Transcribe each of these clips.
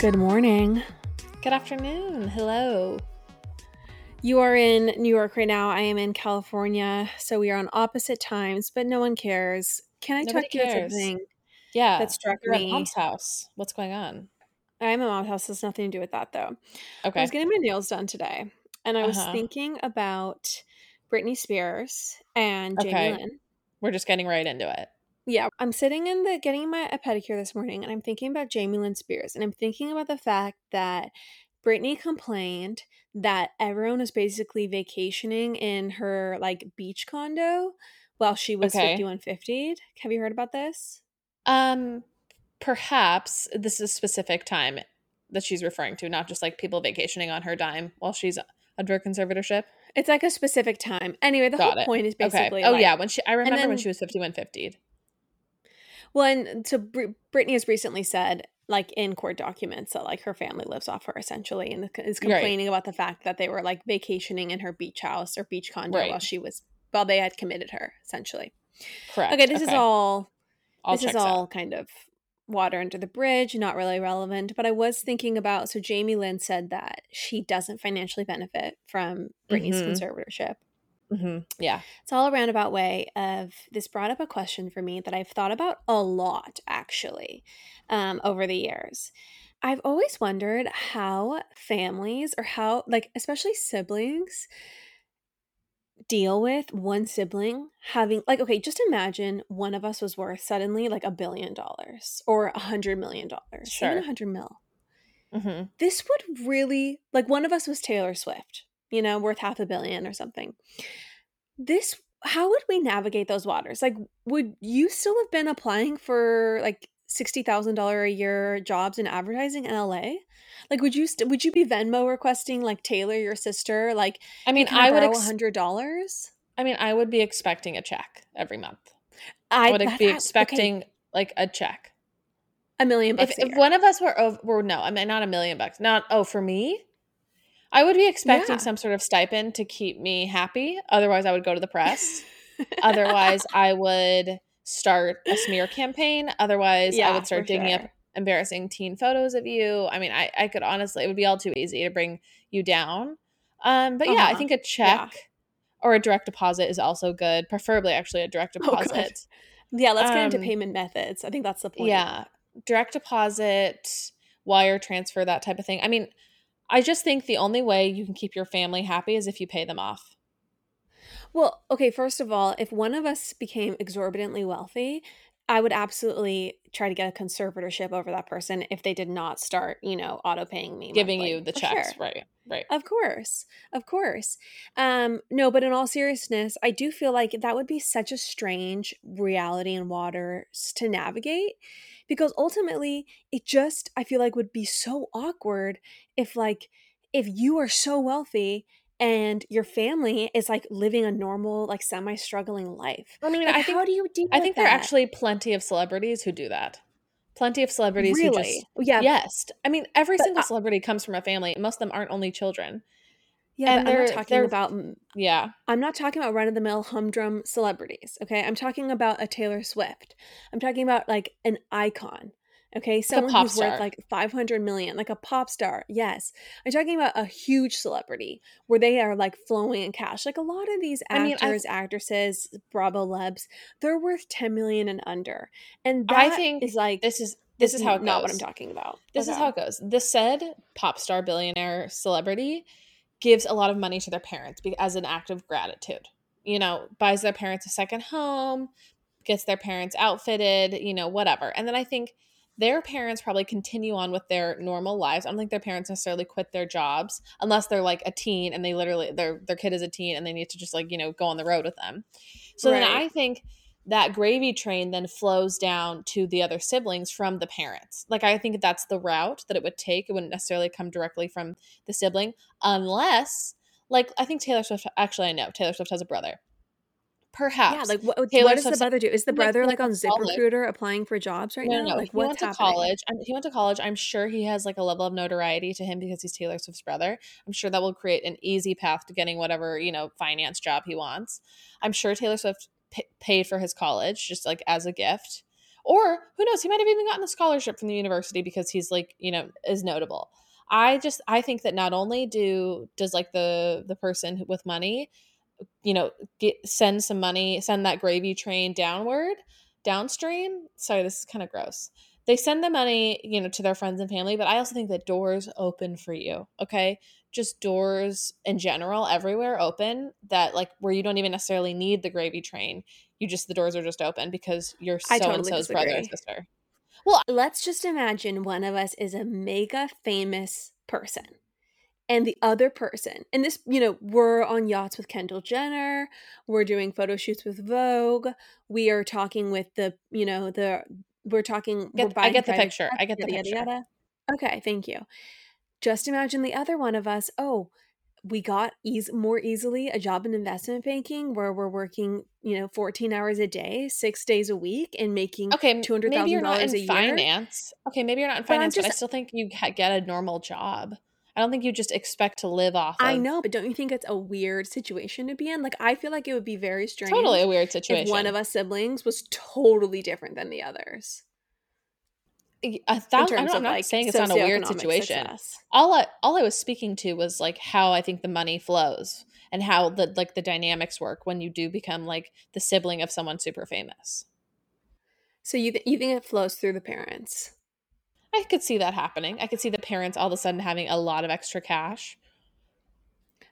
Good morning. Good afternoon. Hello. You are in New York right now. I am in California. So we are on opposite times, but no one cares. Can I Nobody talk to you about cares. something Yeah. that struck You're at me? mom's house. What's going on? I'm at mom's house. Has nothing to do with that though. Okay. I Okay. was getting my nails done today, and I was Uh-huh. thinking about Britney Spears and Jamie Okay. Lynn. We're just getting right into it. Yeah, I'm sitting in the getting my a pedicure this morning, and I'm thinking about Jamie Lynn Spears, and I'm thinking about the fact that Britney complained that everyone was basically vacationing in her like beach condo while she was Okay. 5150. Have you heard about this? Um perhaps this is a specific time that she's referring to, not just like people vacationing on her dime while she's under conservatorship. It's like a specific time. Anyway, the Got whole it. point is Okay. basically Oh like, yeah, when she I remember when she was 5150. Well, and so Br- Britney has recently said, like in court documents, that like her family lives off her essentially, and is Right. complaining about the fact that they were like vacationing in her beach house or beach condo while she was while they had committed her essentially. Correct. Okay, this is all all this is checks out. all kind of water under the bridge, not really relevant. But I was thinking about so Jamie Lynn said that she doesn't financially benefit from Britney's Mhm. conservatorship. Mhm. Yeah. It's all a roundabout way of this brought up a question for me that I've thought about a lot actually um, over the years. I've always wondered how families or how, like, especially siblings, deal with one sibling having, like, okay, just imagine one of us was worth suddenly like a billion dollars or a hundred million dollars, even a hundred mil Mhm. this would really like one of us was Taylor Swift, you know, worth half a billion or something. This how would we navigate those waters? Like would you still have been applying for like $60,000 a year jobs in advertising in LA? Like would you st- would you be Venmo requesting like Taylor your sister like I mean, I, would ex- $100? I mean, I would be expecting a check every month. I would be that- okay, expecting like a check. a million bucks If, if one of us were over, were no, I mean not a million bucks. Not oh for me, I would be expecting Yeah. some sort of stipend to keep me happy. Otherwise, I would go to the press. Otherwise, I would start a smear campaign. Otherwise, I would start digging up embarrassing teen photos of you. I mean, I I could honestly, it would be all too easy to bring you down. Um, but yeah, I Uh-huh. think a check or a direct deposit is also good. Preferably, actually, a direct Oh, deposit. yeah, let's get into um, payment methods. I think that's the point. Yeah. Direct deposit, wire transfer, that type of thing. I mean, I just think the only way you can keep your family happy is if you pay them off. Well, okay, first of all, if one of us became exorbitantly wealthy, I would absolutely try to get a conservatorship over that person if they did not start, you know, auto paying me. Giving monthly. you the For checks. sure. Right. Right. Of course. Of course. Um, no, but in all seriousness, I do feel like that would be such a strange reality and waters to navigate because ultimately it just I feel like would be so awkward if like if you are so wealthy and your family is like living a normal like semi-struggling life. I mean, Like, I think how do you deal I think there are actually plenty of celebrities who do that. Plenty of celebrities who really just yeah yes. I mean, every But single celebrity comes from a family. Most of them aren't only children. yeah and but i'm not talking about Yeah. I'm not talking about run of the mill humdrum celebrities, okay? I'm talking about a Taylor Swift. I'm talking about like an icon, okay? Someone who's worth like 500 million, like a pop star. Yes. I'm talking about a huge celebrity where they are like flowing in cash. Like a lot of these I mean, actors, actresses, Bravo lebs, they're worth 10 million and under. And I that think is like This is this is how it not what I'm talking about. This is how it goes. The said pop star billionaire celebrity gives a lot of money to their parents as an act of gratitude. You know, buys their parents a second home, gets their parents outfitted, you know, whatever. And then I think their parents probably continue on with their normal lives. I don't think their parents necessarily quit their jobs unless they're like a teen and they literally their their kid is a teen and they need to just like, you know, go on the road with them. So then I think that gravy train then flows down to the other siblings from the parents. Like I think that's the route that it would take. It wouldn't necessarily come directly from the sibling unless like I think Taylor Swift actually I know Taylor Swift has a brother. Perhaps. Yeah, like what, what does the brother do? Is the brother he like on. ZipRecruiter applying for jobs right no, now? no, no. Like he what's went to happening? college. He went to college. I'm sure he has like a level of notoriety to him because he's Taylor Swift's brother. I'm sure that will create an easy path to getting whatever you know finance job he wants. I'm sure Taylor Swift p- paid for his college just like as a gift, Or who knows, he might have even gotten a scholarship from the university because he's like, you know, is notable. I just I think that not only do does like the the person with money, you know, get send some money, send that gravy train downward, downstream. Sorry, this is kind of gross. They send the money, you know, to their friends and family, but I also think that doors open for you. Okay, just doors in general everywhere open that like where you don't even necessarily need the gravy train. You just the doors are just open because you're so and so's brother or sister. Well, let's just imagine one of us is a mega famous person and the other person and this you know we're on yachts with kendall jenner we're doing photo shoots with vogue we are talking with the you know the we're talking get, we're i get the picture i get the yada, picture yada, okay thank you just imagine the other one of us oh we got ease more easily a job in investment banking where we're working, you know, 14 hours a day, six days a week, and making okay, two hundred thousand dollars a year. Finance, okay, maybe you're not in finance, but, just, but I still think you get a normal job. I don't think you just expect to live off. Of, I know, but don't you think it's a weird situation to be in? Like, I feel like it would be very strange. Totally a weird situation. If one of us siblings was totally different than the others a thousand, I am not like saying it's not a weird situation. Success. All I all I was speaking to was like how I think the money flows and how the like the dynamics work when you do become like the sibling of someone super famous. So you th- you think it flows through the parents? I could see that happening. I could see the parents all of a sudden having a lot of extra cash.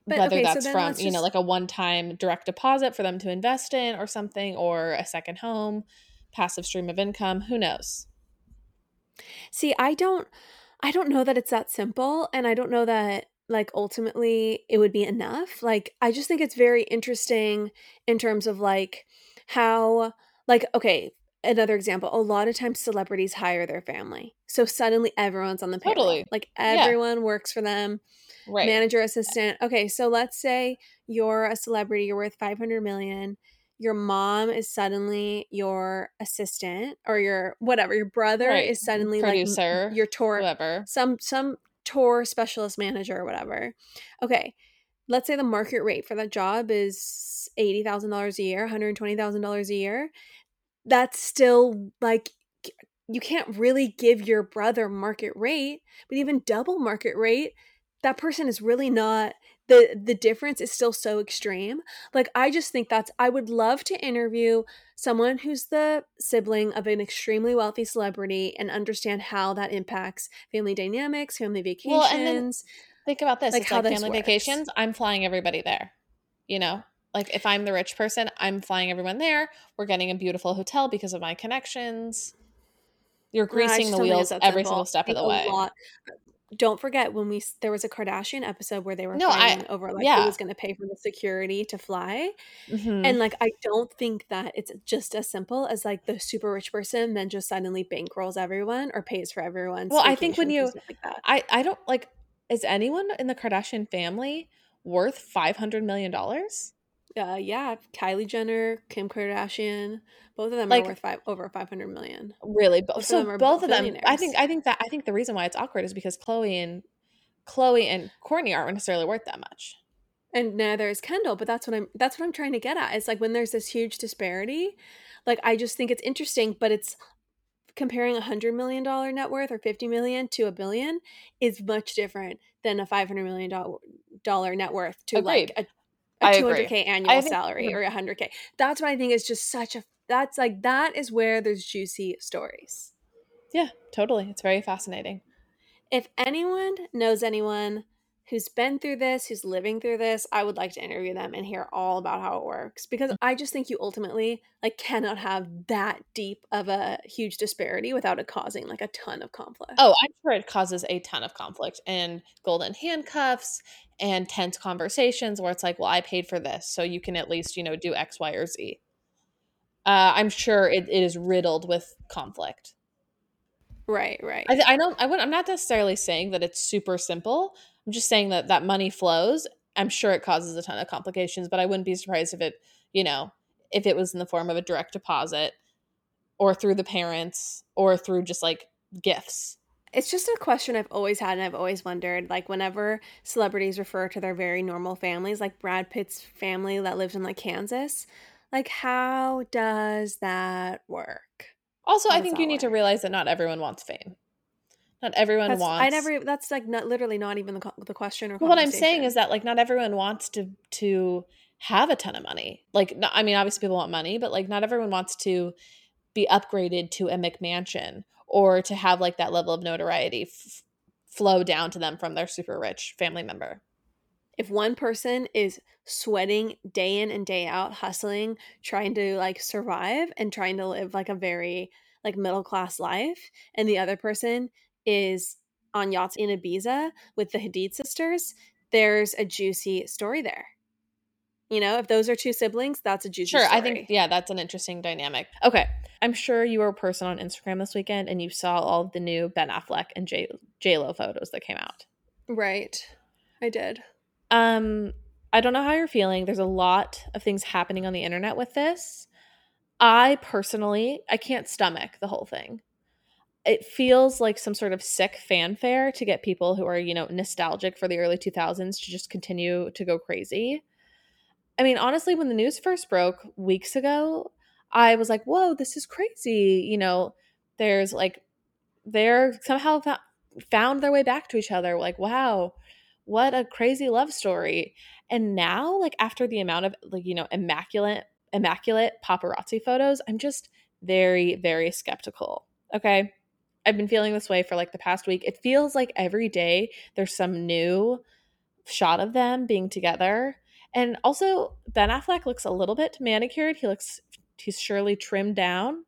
But, Whether okay, that's so from, you just... know, like a one time direct deposit for them to invest in or something, or a second home, passive stream of income, who knows? See, I don't I don't know that it's that simple and I don't know that like ultimately it would be enough. Like I just think it's very interesting in terms of like how like okay, another example, a lot of times celebrities hire their family. So suddenly everyone's on the payroll. Totally. Like everyone yeah. works for them. Right. Manager, assistant. Okay, so let's say you're a celebrity, you're worth 500 million your mom is suddenly your assistant or your whatever your brother right. is suddenly producer like your tour whatever some some tour specialist manager or whatever okay let's say the market rate for that job is $80000 a year $120000 a year that's still like you can't really give your brother market rate but even double market rate that person is really not the the difference is still so extreme like i just think that's i would love to interview someone who's the sibling of an extremely wealthy celebrity and understand how that impacts family dynamics family vacations well, and then think about this like it's how like family works. vacations i'm flying everybody there you know like if i'm the rich person i'm flying everyone there we're getting a beautiful hotel because of my connections you're greasing no, the wheels every simple. single step of the way. Lot don't forget when we there was a Kardashian episode where they were no, fighting I, over like yeah. who was going to pay for the security to fly, mm-hmm. and like I don't think that it's just as simple as like the super rich person then just suddenly bankrolls everyone or pays for everyone. Well, I think when you, like I I don't like is anyone in the Kardashian family worth five hundred million dollars? Uh, yeah, Kylie Jenner, Kim Kardashian, both of them like, are worth five over five hundred million. Really, both so of both of them. I think I think that I think the reason why it's awkward is because Khloé and Khloé and Kourtney aren't necessarily worth that much. And neither is Kendall, but that's what I'm that's what I'm trying to get at. It's like when there's this huge disparity, like I just think it's interesting, but it's comparing a hundred million dollar net worth or 50 million to a billion is much different than a 500 million dollar net worth to Agreed. like a a 200k annual salary or 100k. That's what I think is just such a that's like that is where there's juicy stories. Yeah, totally. It's very fascinating. If anyone knows anyone who's been through this, who's living through this, I would like to interview them and hear all about how it works because mm. I just think you ultimately like cannot have that deep of a huge disparity without it causing like a ton of conflict. Oh, I'm sure it causes a ton of conflict and golden handcuffs and tense conversations where it's like, well, I paid for this, so you can at least, you know, do X, Y, or Z. Uh, I'm sure it, it is riddled with conflict. Right, right. I, I don't. I would. I'm not necessarily saying that it's super simple. I'm just saying that that money flows. I'm sure it causes a ton of complications, but I wouldn't be surprised if it, you know, if it was in the form of a direct deposit, or through the parents, or through just like gifts. It's just a question I've always had and I've always wondered. Like, whenever celebrities refer to their very normal families, like Brad Pitt's family that lives in like Kansas, like, how does that work? Also, I think not you need to realize that not everyone wants fame. Not everyone That's, wants. I never. That's like not literally not even the the question or. Well, what I'm saying is that like not everyone wants to to have a ton of money. Like, no, I mean, obviously people want money, but like not everyone wants to be upgraded to a McMansion or to have like that level of notoriety f- flow down to them from their super rich family member. if one person is sweating day in and day out, hustling, trying to like survive and trying to live like a very like middle class life, and the other person is on yachts in Ibiza with the Hadid sisters, there's a juicy story there. You know, if those are two siblings, that's a juicy Sure, story. I think yeah, that's an interesting dynamic. Okay, I'm sure you were a person on Instagram this weekend and you saw all of the new Ben Affleck and J J Lo photos that came out. Right. I did. Um, I don't know how you're feeling. There's a lot of things happening on the internet with this. I personally, I can't stomach the whole thing. It feels like some sort of sick fanfare to get people who are, you know, nostalgic for the early 2000s to just continue to go crazy. I mean, honestly, when the news first broke weeks ago, I was like, whoa, this is crazy. You know, there's like, they're somehow found their way back to each other. Like, wow, what a crazy love story. And now, like, after the amount of, like, you know, immaculate, immaculate paparazzi photos, I'm just very, very skeptical. Okay. I've been feeling this way for like the past week. It feels like every day there's some new shot of them being together. And also, Ben Affleck looks a little bit manicured. He looks, he's surely trimmed down.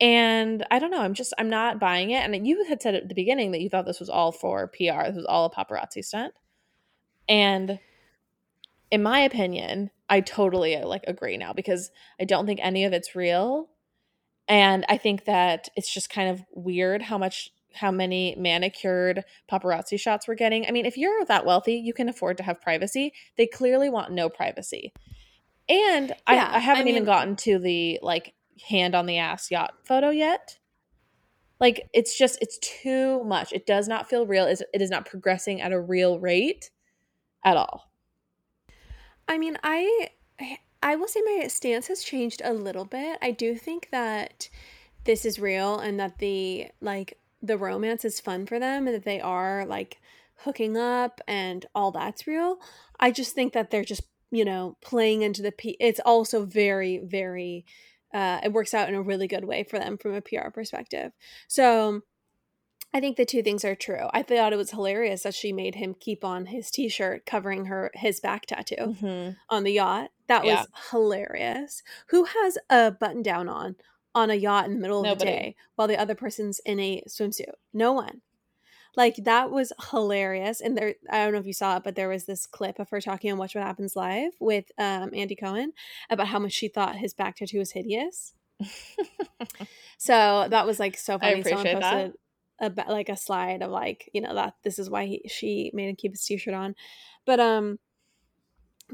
And I don't know. I'm just, I'm not buying it. And you had said at the beginning that you thought this was all for PR. This was all a paparazzi stunt. And in my opinion, I totally like agree now because I don't think any of it's real. And I think that it's just kind of weird how much how many manicured paparazzi shots we're getting. I mean, if you're that wealthy, you can afford to have privacy. They clearly want no privacy. And Yeah, I, I haven't I even gotten to the like hand on the ass yacht photo yet. Like it's just it's too much. It does not feel real. It's- It is not progressing at a real rate at all. I mean, I I will say my stance has changed a little bit. I do think that this is real and that the like the romance is fun for them and that they are like hooking up and all that's real. I just think that they're just, you know, playing into the P it's also very very uh it works out in a really good way for them from a PR perspective. So I think the two things are true. I thought it was hilarious that she made him keep on his t-shirt covering her his back tattoo Mm-hmm. on the yacht. That Yeah. was hilarious. Who has a button down on on a yacht in the middle of Nobody. the day while the other person's in a swimsuit? No one. Like that was hilarious. And there I don't know if you saw it, but there was this clip of her talking on Watch What Happens Live with um, Andy Cohen about how much she thought his back tattoo was hideous. So that was like so funny. Someone appreciate that. posted a like a slide of like you know that this is why he, she made him keep his t-shirt on, but um,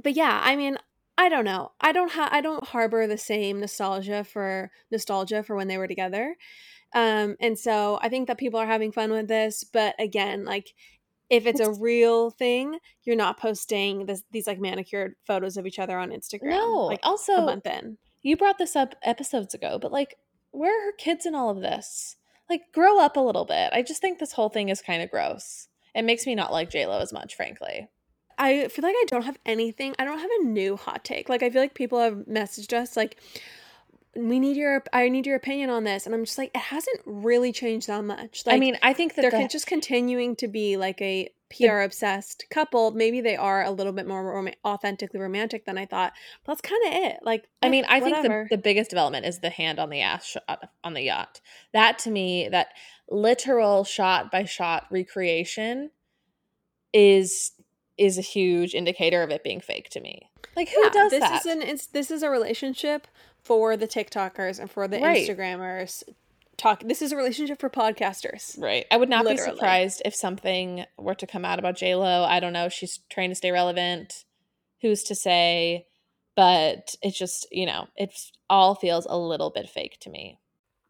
but yeah, I mean, I don't know. I don't have I don't harbor the same nostalgia for nostalgia for when they were together, um, and so I think that people are having fun with this. But again, like if it's, a real thing, you're not posting this, these like manicured photos of each other on Instagram. No, like also a month in. you brought this up episodes ago, but like, where are her kids in all of this? Like, grow up a little bit. I just think this whole thing is kind of gross. It makes me not like J Lo as much, frankly. I feel like I don't have anything. I don't have a new hot take. Like I feel like people have messaged us like we need your I need your opinion on this and I'm just like it hasn't really changed that much. Like I mean, I think that they're the, just continuing to be like a PR obsessed couple. Maybe they are a little bit more rom- authentically romantic than I thought. But that's kind of it. Like I eh, mean, I think the, the biggest development is the hand on the ass shot on the yacht. That to me, that literal shot by shot recreation is is a huge indicator of it being fake to me. Like who Yeah, does this that? is an it's this is a relationship for the TikTokers and for the Right. Instagrammers. Talk. This is a relationship for podcasters. Right. I would not be surprised if something were to come out about J Lo. I don't know. She's trying to stay relevant. Who's to say? But it just, you know, it all feels a little bit fake to me.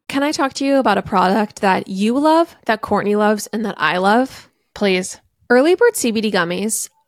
Can I talk to you about a product that you love, that Courtney loves, and that I love? Please. Early Bird CBD gummies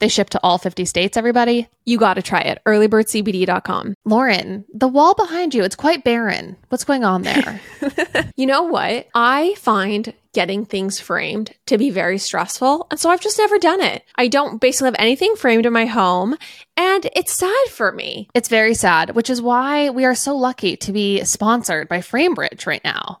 They ship to all 50 states, everybody. You got to try it. earlybirdcbd.com. Lauren, the wall behind you, it's quite barren. What's going on there? you know what? I find getting things framed to be very stressful. And so I've just never done it. I don't basically have anything framed in my home. And it's sad for me. it's very sad, which is why we are so lucky to be sponsored by FrameBridge right now.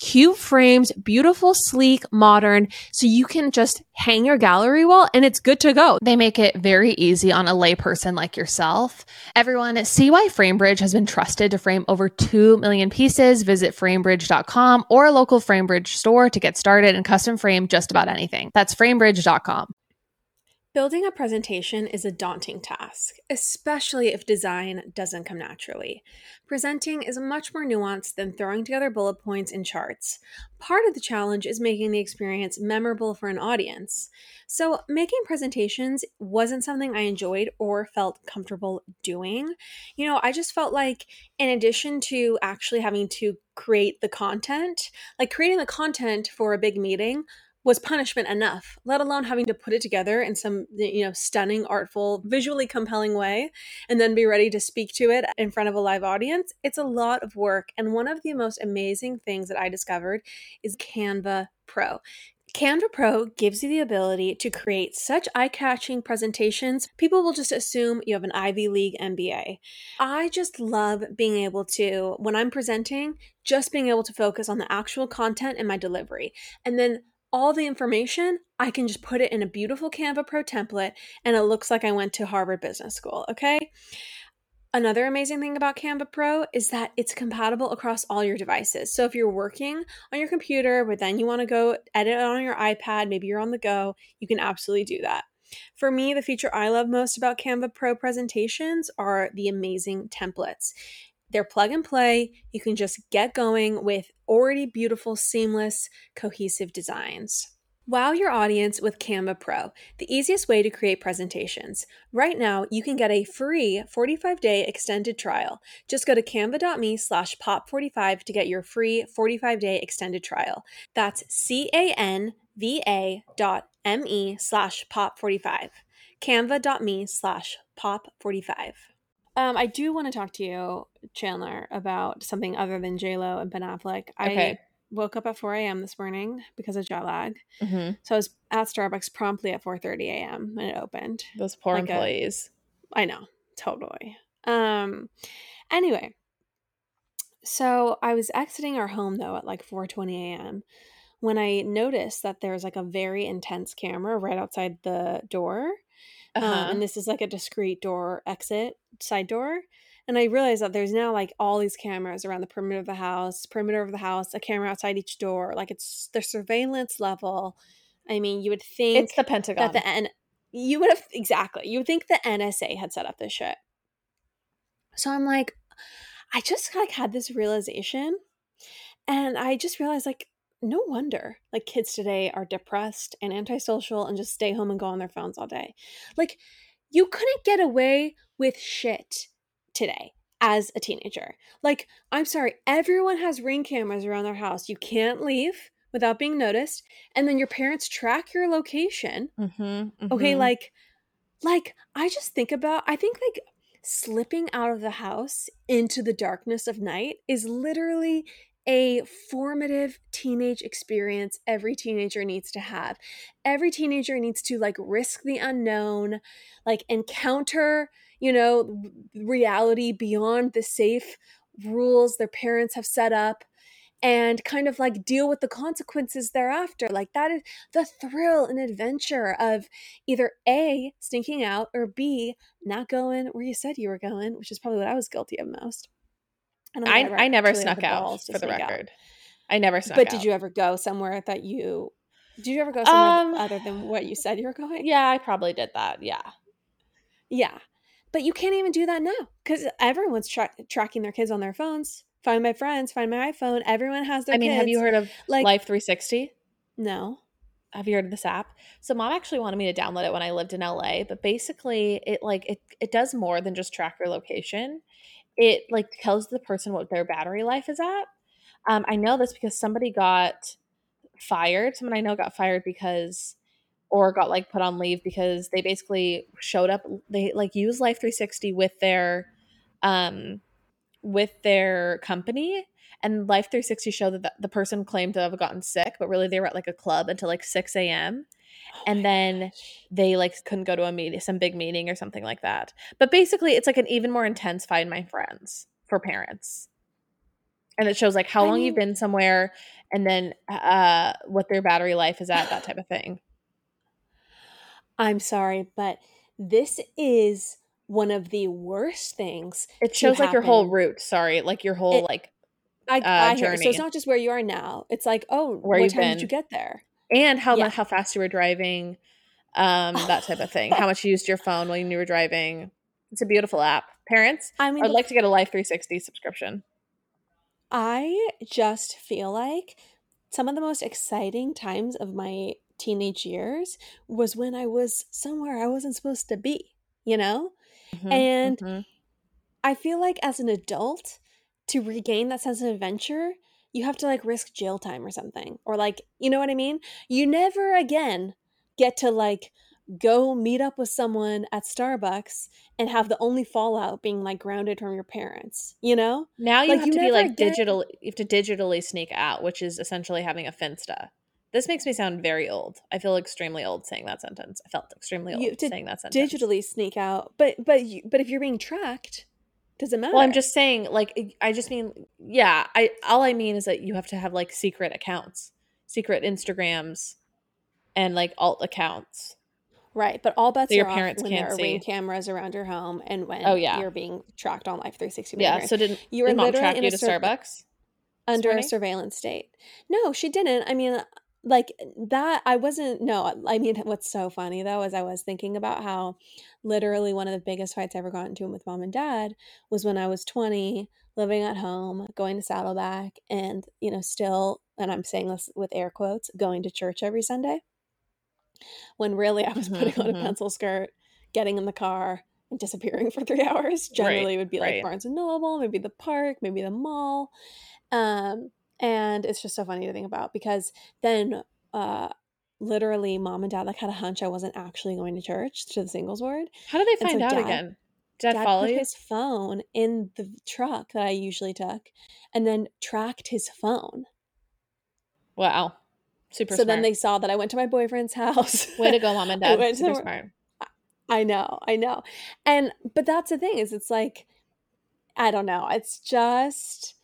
cute frames, beautiful, sleek, modern, so you can just hang your gallery wall and it's good to go. They make it very easy on a layperson like yourself. Everyone, see why FrameBridge has been trusted to frame over 2 million pieces. Visit framebridge.com or a local FrameBridge store to get started and custom frame just about anything. That's framebridge.com. Building a presentation is a daunting task, especially if design doesn't come naturally. Presenting is much more nuanced than throwing together bullet points and charts. Part of the challenge is making the experience memorable for an audience. So, making presentations wasn't something I enjoyed or felt comfortable doing. You know, I just felt like, in addition to actually having to create the content, like creating the content for a big meeting was punishment enough, let alone having to put it together in some, you know, stunning, artful, visually compelling way and then be ready to speak to it in front of a live audience. It's a lot of work. And one of the most amazing things that I discovered is Canva Pro. Canva Pro gives you the ability to create such eye catching presentations, people will just assume you have an Ivy League MBA. I just love being able to, when I'm presenting, just being able to focus on the actual content and my delivery. And then all the information, I can just put it in a beautiful Canva Pro template and it looks like I went to Harvard Business School, okay? Another amazing thing about Canva Pro is that it's compatible across all your devices. So if you're working on your computer, but then you want to go edit on your iPad, maybe you're on the go, you can absolutely do that. For me, the feature I love most about Canva Pro presentations are the amazing templates. They're plug and play. You can just get going with already beautiful, seamless, cohesive designs. Wow your audience with Canva Pro, the easiest way to create presentations. Right now, you can get a free 45-day extended trial. Just go to canva.me slash pop45 to get your free 45-day extended trial. That's C-A-N-V-A dot M-E slash pop45. Canva.me slash pop45. Um, I do want to talk to you, Chanler, about something other than J Lo and Ben Affleck. Okay. I woke up at 4 a.m. this morning because of jet lag. Mm-hmm. So I was at Starbucks promptly at 4:30 a.m. when it opened. Those poor Like employees. I know, totally. Um anyway, so I was exiting our home though at like 4:20 a.m. when I noticed that there's like a very intense camera right outside the door. Um, Uh-huh. and this is like a discreet door exit side door. And I realized that there's now like all these cameras around the perimeter of the house, perimeter of the house, a camera outside each door. Like it's the surveillance level. I mean, you would think it's the Pentagon. that the N you would have exactly you would think the NSA had set up this shit. So I'm like, I just like had this realization, and I just realized like no wonder like kids today are depressed and antisocial and just stay home and go on their phones all day. Like you couldn't get away with shit today as a teenager. Like I'm sorry, everyone has ring cameras around their house. You can't leave without being noticed, and then your parents track your location mm-hmm, okay like like i just think about i think like slipping out of the house into the darkness of night is literally a formative teenage experience every teenager needs to have. Every teenager needs to like risk the unknown, like encounter, you know, reality beyond the safe rules their parents have set up and kind of like deal with the consequences thereafter. Like that is the thrill and adventure of either A, sneaking out, or B, not going where you said you were going, which is probably what I was guilty of most. And I, I never snuck out for the record. Out. I never snuck but out. But did you ever go somewhere that you did you ever go somewhere um, other than what you said you were going? Yeah, I probably did that. Yeah. Yeah. But you can't even do that now because everyone's tra- tracking their kids on their phones. Find my friends, find my iPhone. Everyone has their. I mean, kids. have you heard of like Life 360? No. Have you heard of this app? So mom actually wanted me to download it when I lived in LA, but basically it like it it does more than just track your location. It like tells the person what their battery life is at. Um, I know this because somebody got fired. Someone I know got fired because or got like put on leave because they basically showed up they like use life 360 with their um with their company and life 360 showed that the, person claimed to have gotten sick but really they were at like a club until like 6 a.m and then they like couldn't go to a meeting some big meeting or something like that but basically it's like an even more intense find my friends for parents and it shows like how I long mean, you've been somewhere and then uh what their battery life is at that type of thing i'm sorry but this is one of the worst things. It shows like your whole route. Sorry, like your whole it, like I, uh, I journey. So it's not just where you are now. It's like, oh, where what time been. did you get there? And how yeah. how fast you were driving, um, that type of thing. how much you used your phone when you were driving. It's a beautiful app. Parents, I mean, I'd like to get a Life 360 subscription. I just feel like some of the most exciting times of my teenage years was when I was somewhere I wasn't supposed to be, you know? Mm-hmm, and mm-hmm. I feel like as an adult, to regain that sense of adventure, you have to like risk jail time or something. Or like, you know what I mean? You never again get to like go meet up with someone at Starbucks and have the only fallout being like grounded from your parents, you know? Now you like, have you to be like digital you have to digitally sneak out, which is essentially having a finsta. This makes me sound very old. I feel extremely old saying that sentence. I felt extremely old saying that sentence. Digitally sneak out, but but you, but if you're being tracked, does it matter? Well, I'm just saying, like, I just mean, yeah. I all I mean is that you have to have like secret accounts, secret Instagrams, and like alt accounts. Right, but all bets your are parents off when there are ring cameras around your home and when oh, yeah. you're being tracked on Life 360. Yeah, so didn't you were did mom track you to Starbucks under a surveillance state? No, she didn't. I mean, like that i wasn't no i mean what's so funny though is i was thinking about how literally one of the biggest fights i ever got into with mom and dad was when i was 20 living at home going to saddleback and you know still and i'm saying this with air quotes going to church every sunday when really i was mm-hmm, putting on a mm-hmm. pencil skirt getting in the car and disappearing for three hours generally right, would be like right. barnes and noble maybe the park maybe the mall um and it's just so funny to think about because then uh literally mom and dad like had a hunch I wasn't actually going to church to the singles ward. How did they find so out dad, again? Dad, dad follow put you? his phone in the truck that I usually took and then tracked his phone. Wow. Super so smart. then they saw that I went to my boyfriend's house. Way to go, mom and dad. Super to, smart. I know, I know. And but that's the thing is it's like I don't know. It's just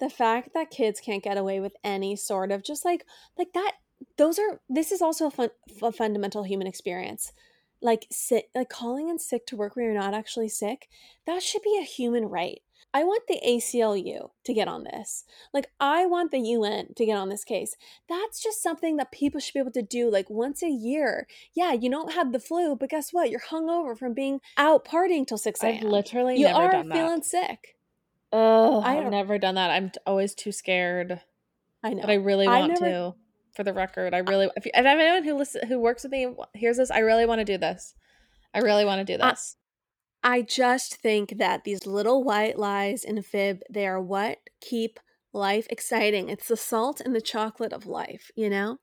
the fact that kids can't get away with any sort of just like like that those are this is also a, fun, a fundamental human experience. Like sick like calling in sick to work where you're not actually sick that should be a human right. I want the aclu to get on this. Like i want the un to get on this case. That's just something that people should be able to do like once a year. Yeah you don't have the flu but guess what? You're hungover from being out partying till 6 a.m i've literally you are feeling sick Oh, I've never done that. I'm always too scared. I know, but I really want never... to. For the record, I really if, you, if anyone who listen who works with me hears this, I really want to do this. I really want to do this. I, I just think that these little white lies and fib they are what keep life exciting. It's the salt and the chocolate of life, you know?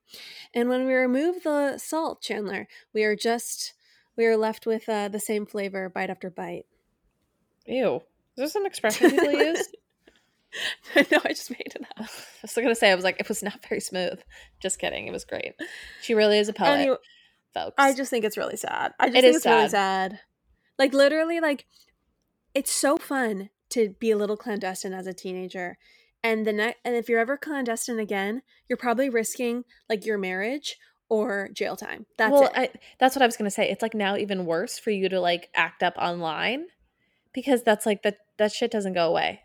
And when we remove the salt, Chanler, we are just we are left with uh, the same flavor bite after bite. Ew. Is this an expression people use? no, I just made it up. I was gonna say I was like, it was not very smooth. Just kidding. It was great. She really is a poet, Anyway, folks. I just think it's really sad. I just It think is it's really sad. Like literally, like it's so fun to be a little clandestine as a teenager. And the next, and if you're ever clandestine again, you're probably risking like your marriage or jail time. That's well, it. I, that's what I was gonna say. It's like now even worse for you to like act up online because that's like that that shit doesn't go away.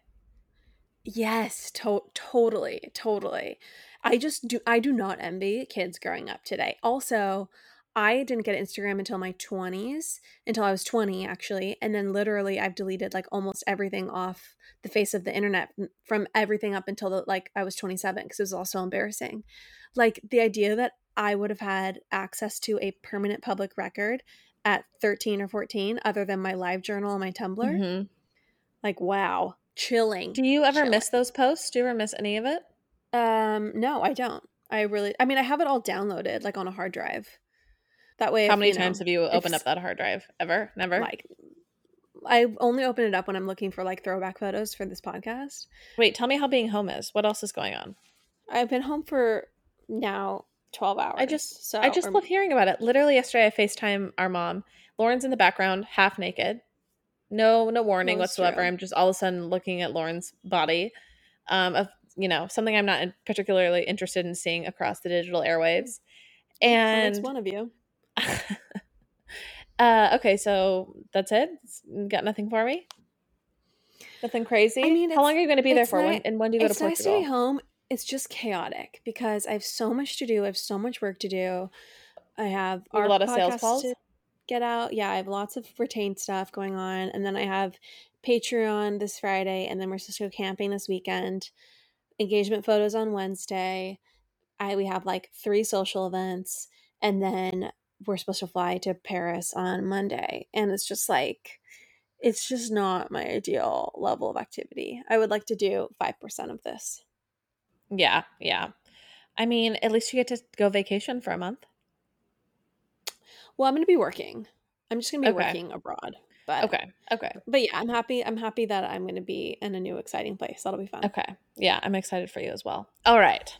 Yes, to- totally, totally. I just do I do not envy kids growing up today. Also, I didn't get Instagram until my 20s, until I was 20 actually, and then literally I've deleted like almost everything off the face of the internet from everything up until the, like I was 27 because it was all so embarrassing. Like the idea that I would have had access to a permanent public record at 13 or 14 other than my live journal and my Tumblr, Mhm. Like wow, chilling. Do you ever Chilling. miss those posts? Do you ever miss any of it? Um, no, I don't. I really, I mean, I have it all downloaded, like on a hard drive. That way, How if, many you know, times have you opened up that hard drive? Ever? Never? Like, I only open it up when I'm looking for like throwback photos for this podcast. Wait, tell me how being home is. What else is going on? I've been home for now twelve hours. I just so I just or- love hearing about it. Literally yesterday I FaceTime our mom. Lauren's in the background, half naked. No no warning That's whatsoever. true. I'm just all of a sudden looking at Lauren's body. Um of you know, something I'm not particularly interested in seeing across the digital airwaves. And it's one of you. uh okay, so that's it. Got nothing for me? Nothing crazy? I mean, how long are you going to be there it's for? when, and when do you go to It's nice to be home. It's just chaotic because I have so much to do. I have so much work to do. I have a lot of sales calls? to get out. Yeah, I have lots of retained stuff going on, and then I have Patreon this Friday, and then we're supposed to go camping this weekend. Engagement photos on Wednesday. I we have like three social events, and then we're supposed to fly to Paris on Monday, and it's just like it's just not my ideal level of activity. I would like to do 5% of this. Yeah, yeah. I mean, at least you get to go vacation for a month. Well, I'm going to be working. I'm just going to be Okay. working abroad. But Okay. Okay. But yeah, I'm happy I'm happy that I'm going to be in a new exciting place. That'll be fun. Okay. Yeah, I'm excited for you as well. All right.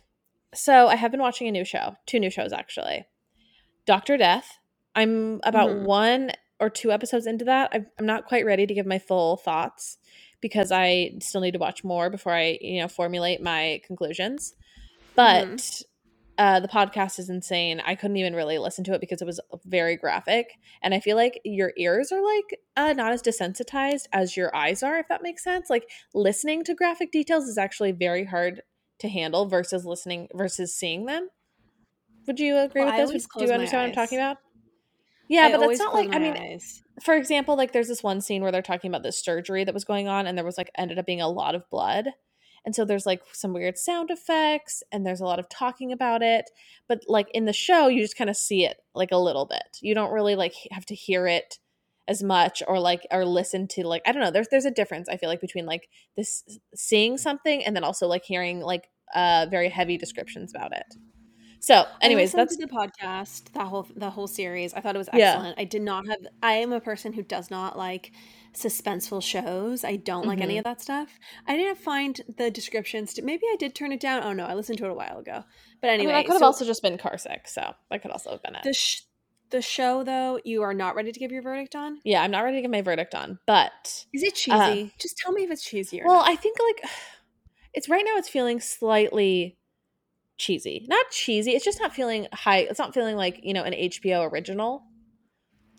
So I have been watching a new show, two new shows actually. Doctor Death. I'm about Mhm. one or two episodes into that. I'm I'm not quite ready to give my full thoughts because I still need to watch more before I, you know, formulate my conclusions. But uh, the podcast is insane. I couldn't even really listen to it because it was very graphic, and I feel like your ears are like uh, not as desensitized as your eyes are, if that makes sense. Like listening to graphic details is actually very hard to handle versus listening versus seeing them. Would you agree Well, with I this? Do you understand what I'm talking about? Yeah, but that's not like I mean, eyes. for example, like there's this one scene where they're talking about this surgery that was going on, and there was like ended up being a lot of blood. And so there's like some weird sound effects, and there's a lot of talking about it. But like in the show, you just kind of see it like a little bit. You don't really like have to hear it as much or like or listen to like I don't know. There's there's a difference I feel like between like this seeing something and then also like hearing like uh very heavy descriptions about it. So, anyways, I that's to the podcast, that whole the whole series. I thought it was Yeah. excellent. I did not have. I am a person who does not like suspenseful shows. I don't like any Mhm. of that stuff. I didn't find the descriptions. To, maybe I did turn it down. Oh no, I listened to it a while ago. But I mean, anyway, I could have so also just been car sick, so that could also have been it. the sh- the show though, you are not ready to give your verdict on. yeah, I'm not ready to give my verdict on, but Is it cheesy? Uh, Just tell me if it's cheesy or well, not. I think like it's right now. It's feeling slightly cheesy, not cheesy. It's just not feeling high. It's not feeling like you know an HBO original.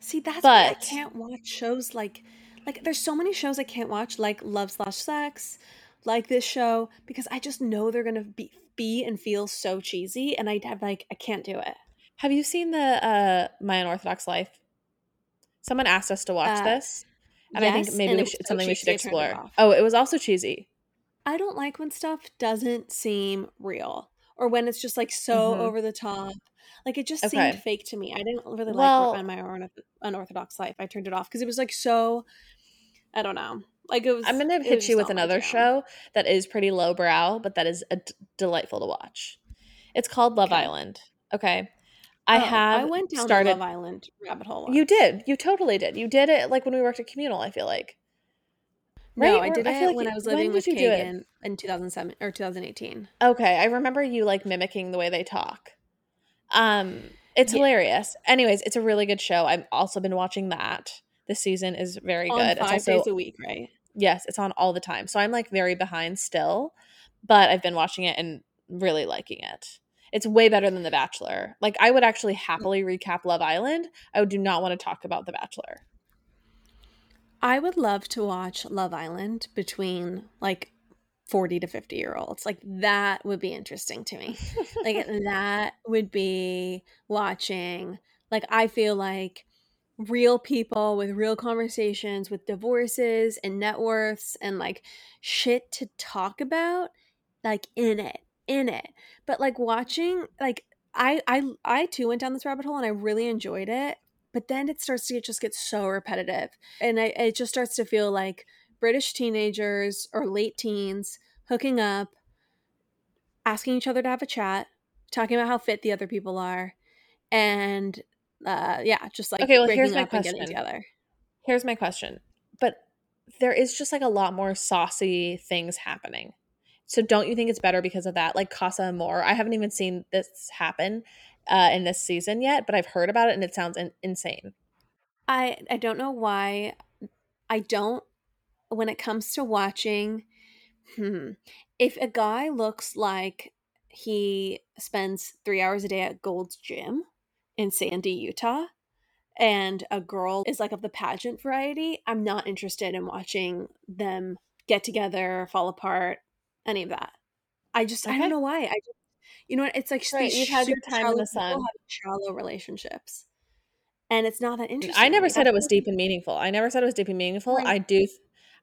See, that's why I can't watch shows like like there's so many shows I can't watch like Love Slash Sex, like this show because I just know they're gonna be be and feel so cheesy, and I'd have like I can't do it. Have you seen the uh My Unorthodox Life? Someone asked us to watch Uh, this, and I think maybe we should, it's so something we should I turned it explore. Oh, it was also cheesy. I don't like when stuff doesn't seem real or when it's just like so Mhm. over the top. Like it just Okay. seemed fake to me. I didn't really Well- like my unorth- unorthodox life. I turned it off because it was like so. I don't know. Like it was. I'm gonna hit you with another show that is pretty lowbrow, but that is a d- delightful to watch. It's called Love Okay. Island. Okay, I Oh, have I went down started. the Love Island rabbit hole. You did. You totally did. You did it like when we worked at Communal. I feel like. No, Right? I Or- did I it like when I was living with? Kagan in 2007 or 2018. Okay, I remember you like mimicking the way they talk. Um, it's Yeah. hilarious. Anyways, it's a really good show. I've also been watching that. This season is very On good. five it's also days a week, right? yes, it's on all the time. So I'm like very behind still, but I've been watching it and really liking it. It's way better than The Bachelor. Like I would actually happily recap Love Island. I do not want to talk about The Bachelor. I would love to watch Love Island between like 40 to 50 year olds. Like that would be interesting to me. like that would be watching like I feel like real people with real conversations with divorces and net worths and like shit to talk about like in it in it but like watching like I I I too went down this rabbit hole and I really enjoyed it but then it starts to get, just get so repetitive and I, it just starts to feel like British teenagers or late teens hooking up asking each other to have a chat talking about how fit the other people are and uh yeah just like Okay, well, breaking here's my up and getting question. together Here's my question. But there is just like a lot more saucy things happening. So don't you think it's better because of that? Like Casa Amor. I haven't even seen this happen uh, in this season yet, but I've heard about it and it sounds in- insane. I I don't know why I don't when it comes to watching hmm, if a guy looks like he spends 3 hours a day at Gold's Gym in Sandy, Utah and a girl is like of the pageant variety, I'm not interested in watching them get together, fall apart, any of that. I just I don't know why. I just you know what? It's like Right, you've had your time in the shallow sun. shallow relationships. And it's not that interesting. I never Like, said it was deep and meaningful. I never said it was deep and meaningful. Right. I do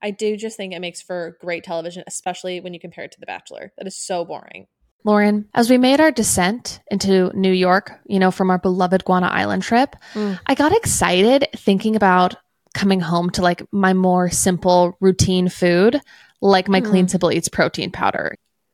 I do just think it makes for great television, especially when you compare it to The Bachelor. That is so boring. Lauren, as we made our descent into New York, you know, from our beloved Guana Island trip, Mm. I got excited thinking about coming home to like my more simple routine food, like my Clean Simple Eats protein powder.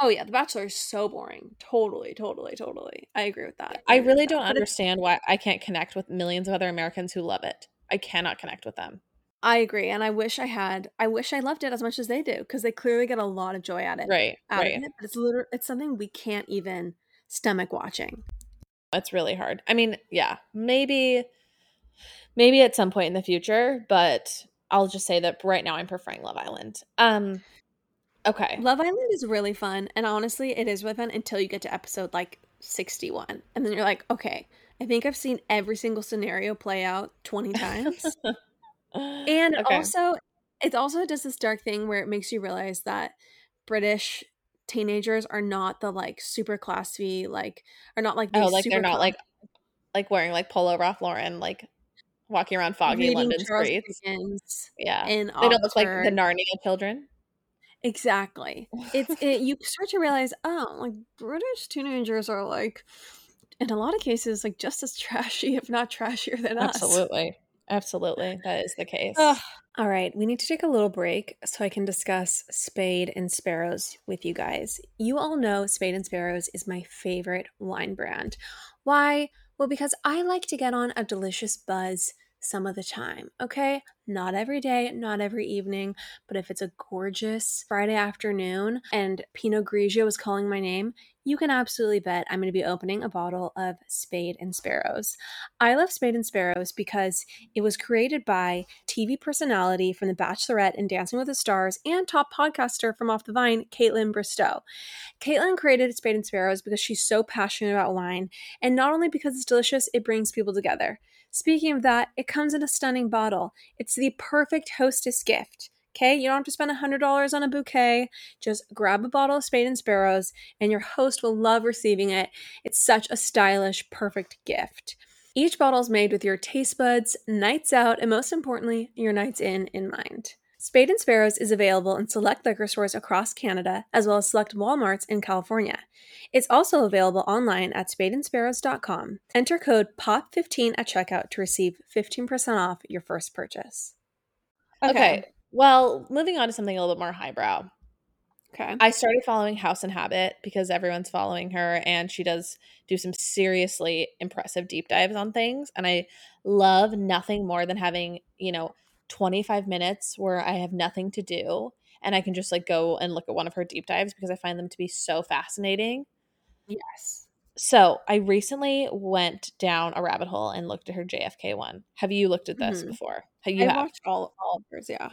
Oh yeah, The Bachelor is so boring. Totally, totally, totally. I agree with that. I agree really don't it's- understand why I can't connect with millions of other Americans who love it. I cannot connect with them. I agree, and I wish I had. I wish I loved it as much as they do because they clearly get a lot of joy out of it. Right, out right. of it. But it's literally it's something we can't even stomach watching. It's really hard. I mean, yeah, maybe maybe at some point in the future, but I'll just say that right now I'm preferring Love Island. Um okay. Love Island is really fun, and honestly, it is really fun until you get to episode like sixty-one, and then you're like, okay, I think I've seen every single scenario play out twenty times. And Okay. also, it also does this dark thing where it makes you realize that British teenagers are not the like super classy, like are not like oh, like they're not like like wearing like polo Ralph Lauren, like walking around foggy reading London Charles streets. Dickens Yeah. in They don't look like the Narnia children. Exactly. It's it, you start to realize, oh, like British teenagers are like, in a lot of cases, like just as trashy, if not trashier than us. Absolutely. Absolutely. That is the case. Ugh. All right, we need to take a little break so I can discuss Spade and Sparrows with you guys. You all know Spade and Sparrows is my favorite wine brand. Why? Well, because I like to get on a delicious buzz some of the time, okay? Not every day, not every evening, but if it's a gorgeous Friday afternoon and Pinot Grigio is calling my name, you can absolutely bet I'm going to be opening a bottle of Spade and Sparrows. I love Spade and Sparrows because it was created by TV personality from The Bachelorette and Dancing with the Stars and top podcaster from Off the Vine, Kaitlyn Bristowe. Kaitlyn created Spade and Sparrows because she's so passionate about wine, and not only because it's delicious, it brings people together. Speaking of that, it comes in a stunning bottle. It's the perfect hostess gift. Okay, you don't have to spend $100 on a bouquet. Just grab a bottle of Spade and Sparrows, and your host will love receiving it. It's such a stylish, perfect gift. Each bottle is made with your taste buds, nights out, and most importantly, your nights in in mind. Spade and Sparrows is available in select liquor stores across Canada, as well as select Walmarts in California. It's also available online at spadeandsparrows.com. Enter code POP15 at checkout to receive 15% off your first purchase. Okay. Well, moving on to something a little bit more highbrow. Okay. I started following House in Habit because everyone's following her and she does do some seriously impressive deep dives on things. And I love nothing more than having, you know, 25 minutes where I have nothing to do and I can just like go and look at one of her deep dives because I find them to be so fascinating. yes. So I recently went down a rabbit hole and looked at her JFK one. Have you looked at this Mhm. before? Have you I have? watched all, all of hers, yeah.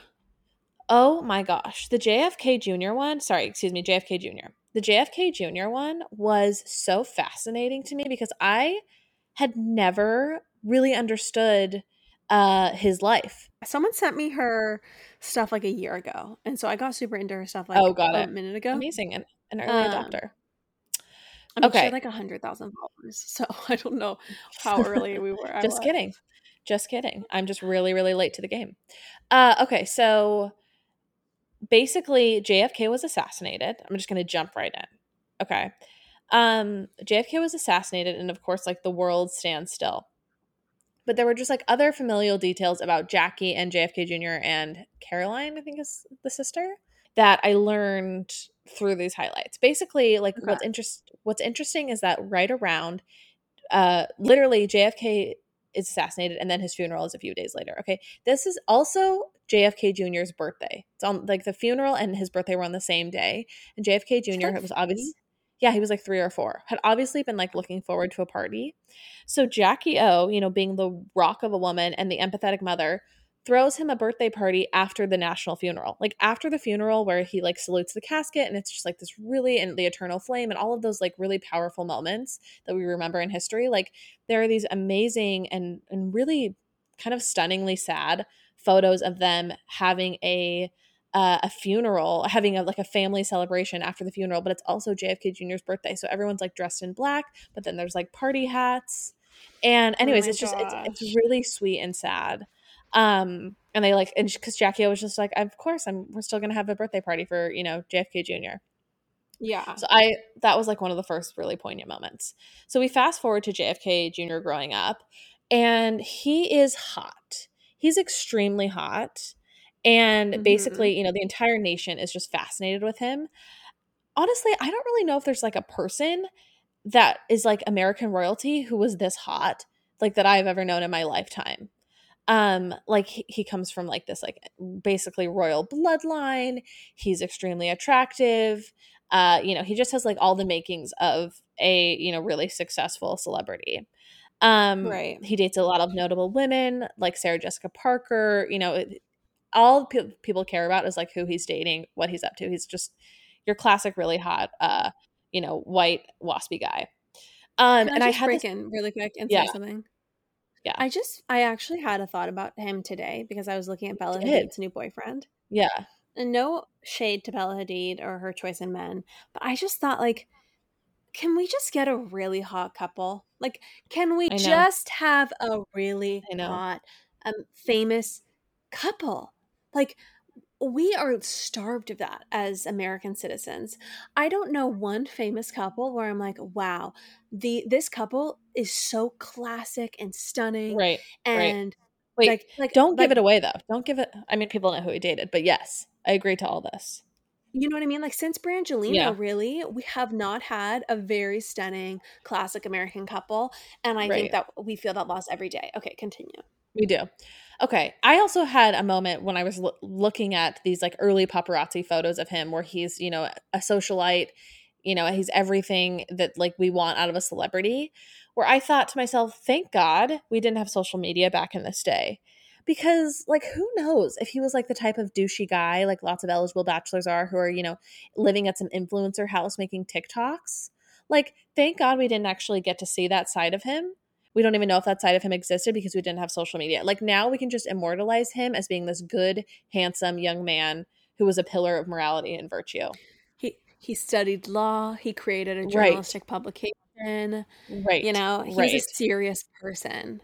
Oh my gosh. The JFK Jr. one, sorry, excuse me, JFK Jr. The JFK Jr. one was so fascinating to me because I had never really understood uh his life. Someone sent me her stuff like a year ago, and so I got super into her stuff like Oh, got a it. minute ago. Amazing. An, an early Um, adopter. I mean, she Okay. had like a hundred thousand followers, so I don't know how early we were. Just was. kidding. Just kidding. I'm just really, really late to the game. Uh okay, so basically JFK was assassinated. I'm just gonna jump right in. Okay. Um JFK was assassinated, and of course, like the world stands still. But there were just like other familial details about Jackie and JFK Jr. and Caroline, I think is the sister, that I learned through these highlights. Basically, like Okay. what's interest what's interesting is that right around uh literally JFK is assassinated and then his funeral is a few days later. Okay. This is also JFK Jr.'s birthday. It's on like the funeral and his birthday were on the same day. And JFK Jr. was obvious yeah, he was like three or four. Had obviously been like looking forward to a party. So Jackie O, you know, being the rock of a woman and the empathetic mother, throws him a birthday party after the national funeral. Like after the funeral where he like salutes the casket and it's just like this really and the eternal flame and all of those like really powerful moments that we remember in history. Like there are these amazing and and really kind of stunningly sad photos of them having a uh, a funeral, having a like a family celebration after the funeral, but it's also JFK Jr.'s birthday, so everyone's like dressed in black, but then there's like party hats, and Oh anyways, my it's just it's, it's really sweet and sad. Um, and they like, and because Jackie was just like, of course, I'm we're still gonna have a birthday party for you know JFK Jr. Yeah. So I that was like one of the first really poignant moments. So we fast forward to JFK Jr. growing up, and he is hot. He's extremely hot. And Mhm. basically, you know, the entire nation is just fascinated with him. Honestly, I don't really know if there's like a person that is like American royalty who was this hot, like that I've ever known in my lifetime. Um, like he, he comes from like this like basically royal bloodline. He's extremely attractive. Uh, you know, he just has like all the makings of a, you know, really successful celebrity. Um, Right. he dates a lot of notable women like Sarah Jessica Parker, you know, it, all pe- people care about is like who he's dating, what he's up to. He's just your classic really hot uh, you know, white waspy guy. Um Can and I I had break this in really quick and Yeah. say something? Yeah. I just I actually had a thought about him today because I was looking at Bella did? Hadid's new boyfriend. yeah. And no shade to Bella Hadid or her choice in men, but I just thought like can we just get a really hot couple? Like, can we just have a really hot, um, famous couple? Like, we are starved of that as American citizens. I don't know one famous couple where I'm like, wow, the this couple is so classic and stunning, Right. and Wait, like, like, don't like, give it away though. Don't give it I mean people know who he dated, but yes, I agree to all this. You know what I mean? Like since Brangelina, Yeah. really, we have not had a very stunning classic American couple, and I Right. think that we feel that loss every day. Okay, continue. We do. Okay. I also had a moment when I was lo- looking at these like early paparazzi photos of him where he's, you know, a socialite, you know, he's everything that like we want out of a celebrity, where I thought to myself, thank God we didn't have social media back in this day. Because like who knows if he was like the type of douchey guy like lots of eligible bachelors are who are, you know, living at some influencer house making TikToks. Like thank God we didn't actually get to see that side of him we don't even know if that side of him existed because we didn't have social media. Like now we can just immortalize him as being this good, handsome young man who was a pillar of morality and virtue. He he studied law. He created a journalistic right. publication. Right. You know, he's right. a serious person.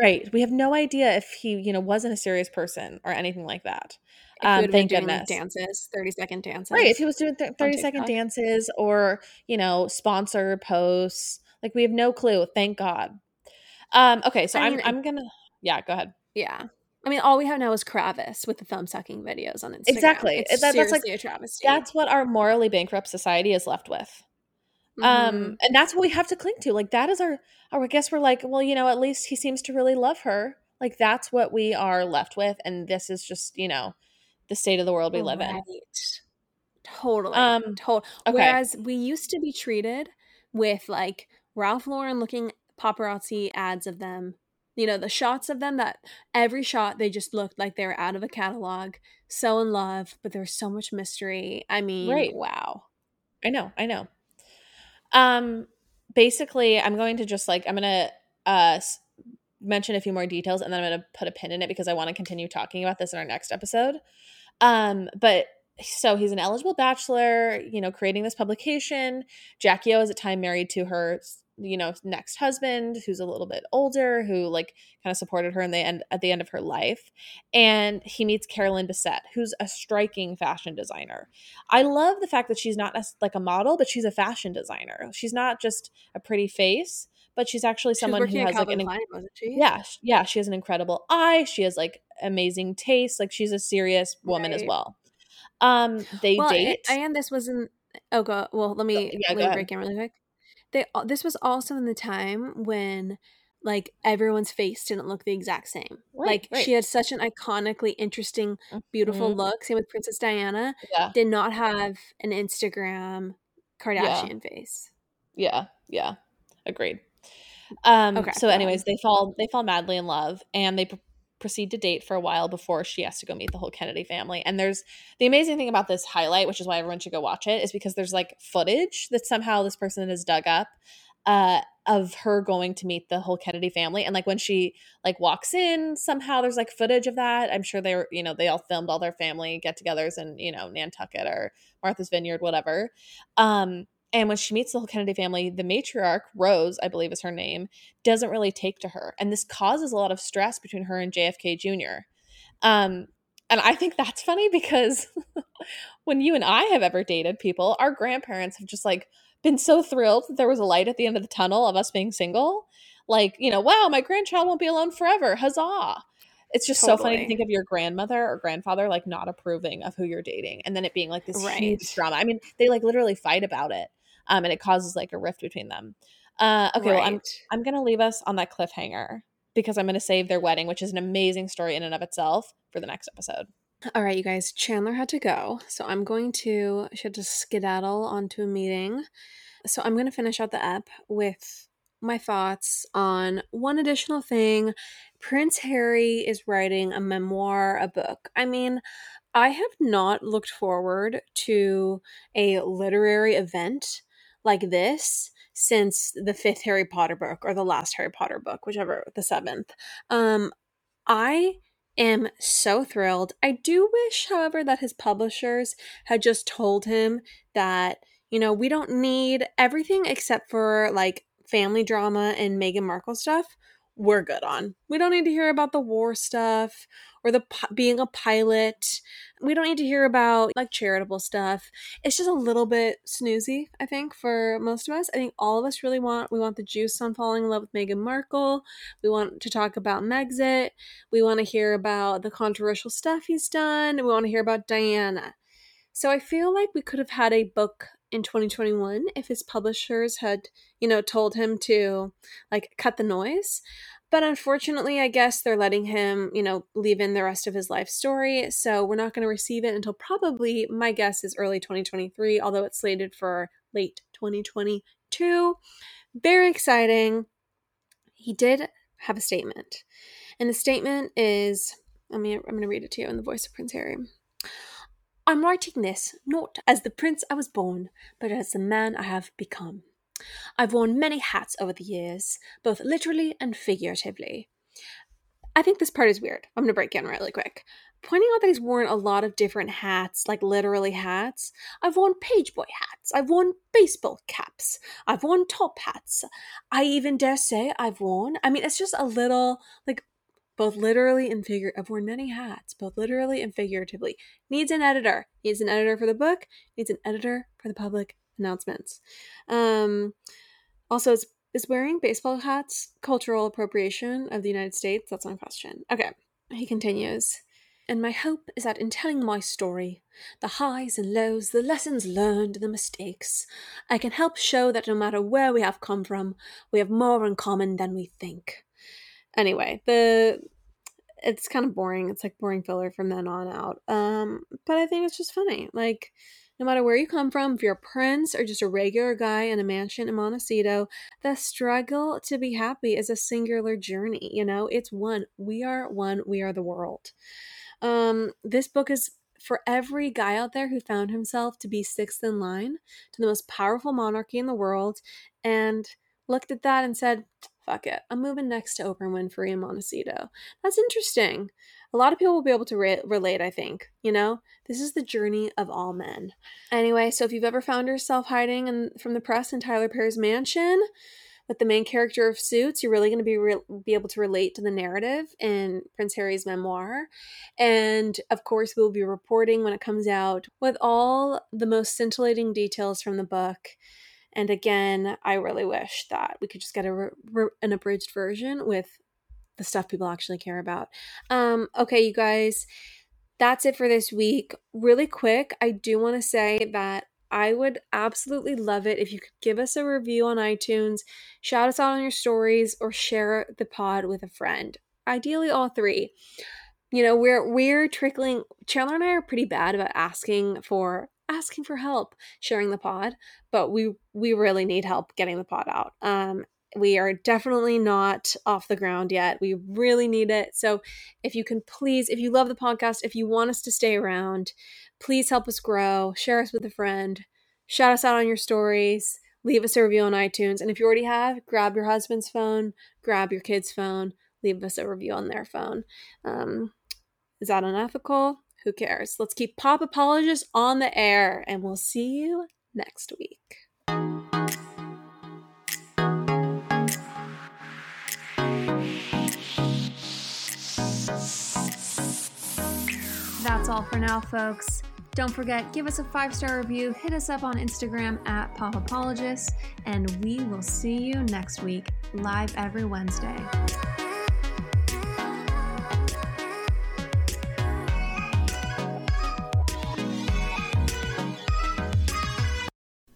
Right. We have no idea if he, you know, wasn't a serious person or anything like that. Um, thank doing, goodness. Like, dances, thirty second dances. Right. If he was doing th- thirty second dances or you know sponsor posts, like we have no clue. Thank God. Um, okay, so I am I'm, I'm gonna yeah, go ahead. Yeah. I mean, all we have now is Kravis with the thumb sucking videos on Instagram. Exactly. That, that's like a travesty. That's what our morally bankrupt society is left with. Mm-hmm. Um, and that's what we have to cling to. Like that is our, our. I guess we're like, well, you know, at least he seems to really love her. Like that's what we are left with, and this is just, you know, the state of the world we live in. Totally. Um. Totally. Okay. Whereas we used to be treated with like Ralph Lauren looking paparazzi ads of them. You know, the shots of them that every shot they just looked like they were out of a catalog, so in love, but there's so much mystery. I mean, right. wow. I know, I know. Um basically, I'm going to just like I'm going to uh mention a few more details and then I'm going to put a pin in it because I want to continue talking about this in our next episode. Um but so he's an eligible bachelor, you know, creating this publication. Jackie O is at time married to her you know next husband who's a little bit older who like kind of supported her in the end at the end of her life and he meets carolyn bessette who's a striking fashion designer. I love the fact that she's not a, like a model but she's a fashion designer. She's not just a pretty face but she's actually someone who has like an Klein, yeah yeah she has an incredible eye she has like amazing taste like she's a serious woman right. as well. Um they well, date and this was in oh god well let me yeah, let me break in really quick they this was also in the time when like everyone's face didn't look the exact same. Right, like right. she had such an iconically interesting, beautiful mm-hmm. look. Same with Princess Diana. Yeah. Did not have an Instagram Kardashian yeah. face. Yeah, yeah. Agreed. Um okay, so anyways, they fall they fall madly in love and they proceed to date for a while before she has to go meet the whole Kennedy family. And there's the amazing thing about this highlight, which is why everyone should go watch it, is because there's like footage that somehow this person has dug up uh, of her going to meet the whole Kennedy family. And like when she like walks in, somehow there's like footage of that. I'm sure they were, you know, they all filmed all their family get-togethers in, you know, Nantucket or Martha's Vineyard, whatever. Um, and when she meets the whole Kennedy family, the matriarch, Rose, I believe is her name, doesn't really take to her. And this causes a lot of stress between her and JFK Jr. Um, and I think that's funny because when you and I have ever dated people, our grandparents have just like been so thrilled that there was a light at the end of the tunnel of us being single. Like, you know, wow, my grandchild won't be alone forever. Huzzah. It's just totally. so funny to think of your grandmother or grandfather like not approving of who you're dating and then it being like this right. huge drama. I mean, they like literally fight about it um, and it causes like a rift between them. Uh, okay, right. well, I'm I'm gonna leave us on that cliffhanger because I'm gonna save their wedding, which is an amazing story in and of itself, for the next episode. All right, you guys. Chanler had to go, so I'm going to she had to skedaddle onto a meeting. So I'm gonna finish out the ep with my thoughts on one additional thing. Prince Harry is writing a memoir, a book. I mean, I have not looked forward to a literary event like this since the fifth Harry Potter book or the last Harry Potter book, whichever the seventh. Um, I am so thrilled. I do wish, however, that his publishers had just told him that, you know, we don't need everything except for like family drama and Meghan Markle stuff. We're good on. We don't need to hear about the war stuff or the being a pilot. We don't need to hear about like charitable stuff. It's just a little bit snoozy, I think, for most of us. I think all of us really want we want the juice on falling in love with Meghan Markle. We want to talk about Megxit. We want to hear about the controversial stuff he's done. We want to hear about Diana. So I feel like we could have had a book in 2021 if his publishers had, you know, told him to like cut the noise. But unfortunately, I guess they're letting him, you know, leave in the rest of his life story. So we're not going to receive it until probably, my guess is early 2023, although it's slated for late 2022. Very exciting. He did have a statement. And the statement is I mean, I'm going to read it to you in the voice of Prince Harry. I'm writing this not as the prince I was born, but as the man I have become. I've worn many hats over the years, both literally and figuratively. I think this part is weird. I'm going to break in really quick. Pointing out that he's worn a lot of different hats, like literally hats. I've worn pageboy hats. I've worn baseball caps. I've worn top hats. I even dare say I've worn, I mean, it's just a little, like, both literally and figure. I've worn many hats, both literally and figuratively. Needs an editor. Needs an editor for the book. Needs an editor for the public announcements. Um, also, is, is wearing baseball hats cultural appropriation of the United States? That's my question. Okay, he continues. And my hope is that in telling my story, the highs and lows, the lessons learned, the mistakes, I can help show that no matter where we have come from, we have more in common than we think. Anyway, the it's kind of boring. It's like boring filler from then on out. Um, but I think it's just funny. Like no matter where you come from, if you're a prince or just a regular guy in a mansion in Montecito, the struggle to be happy is a singular journey. You know, it's one. We are one. We are the world. Um, this book is for every guy out there who found himself to be sixth in line to the most powerful monarchy in the world and looked at that and said, fuck it. I'm moving next to Oprah Winfrey in Montecito. That's interesting. A lot of people will be able to re- relate, I think. You know, this is the journey of all men. Anyway, so if you've ever found yourself hiding in, from the press in Tyler Perry's mansion with the main character of Suits, you're really going to be re- be able to relate to the narrative in Prince Harry's memoir. And of course, we'll be reporting when it comes out with all the most scintillating details from the book and again, I really wish that we could just get a an abridged version with the stuff people actually care about. Um, okay, you guys, that's it for this week. Really quick, I do want to say that I would absolutely love it if you could give us a review on iTunes, shout us out on your stories, or share the pod with a friend. Ideally, all three. You know, we're we're trickling. Chanler and I are pretty bad about asking for asking for help sharing the pod, but we we really need help getting the pod out. Um, we are definitely not off the ground yet. We really need it. So, if you can please, if you love the podcast, if you want us to stay around, please help us grow. Share us with a friend. Shout us out on your stories. Leave us a review on iTunes. And if you already have, grab your husband's phone, grab your kid's phone, leave us a review on their phone. Um, is that unethical? Who cares? Let's keep Pop Apologists on the air, and we'll see you next week. That's all for now, folks. Don't forget, give us a five star review, hit us up on Instagram at Pop Apologists, and we will see you next week, live every Wednesday.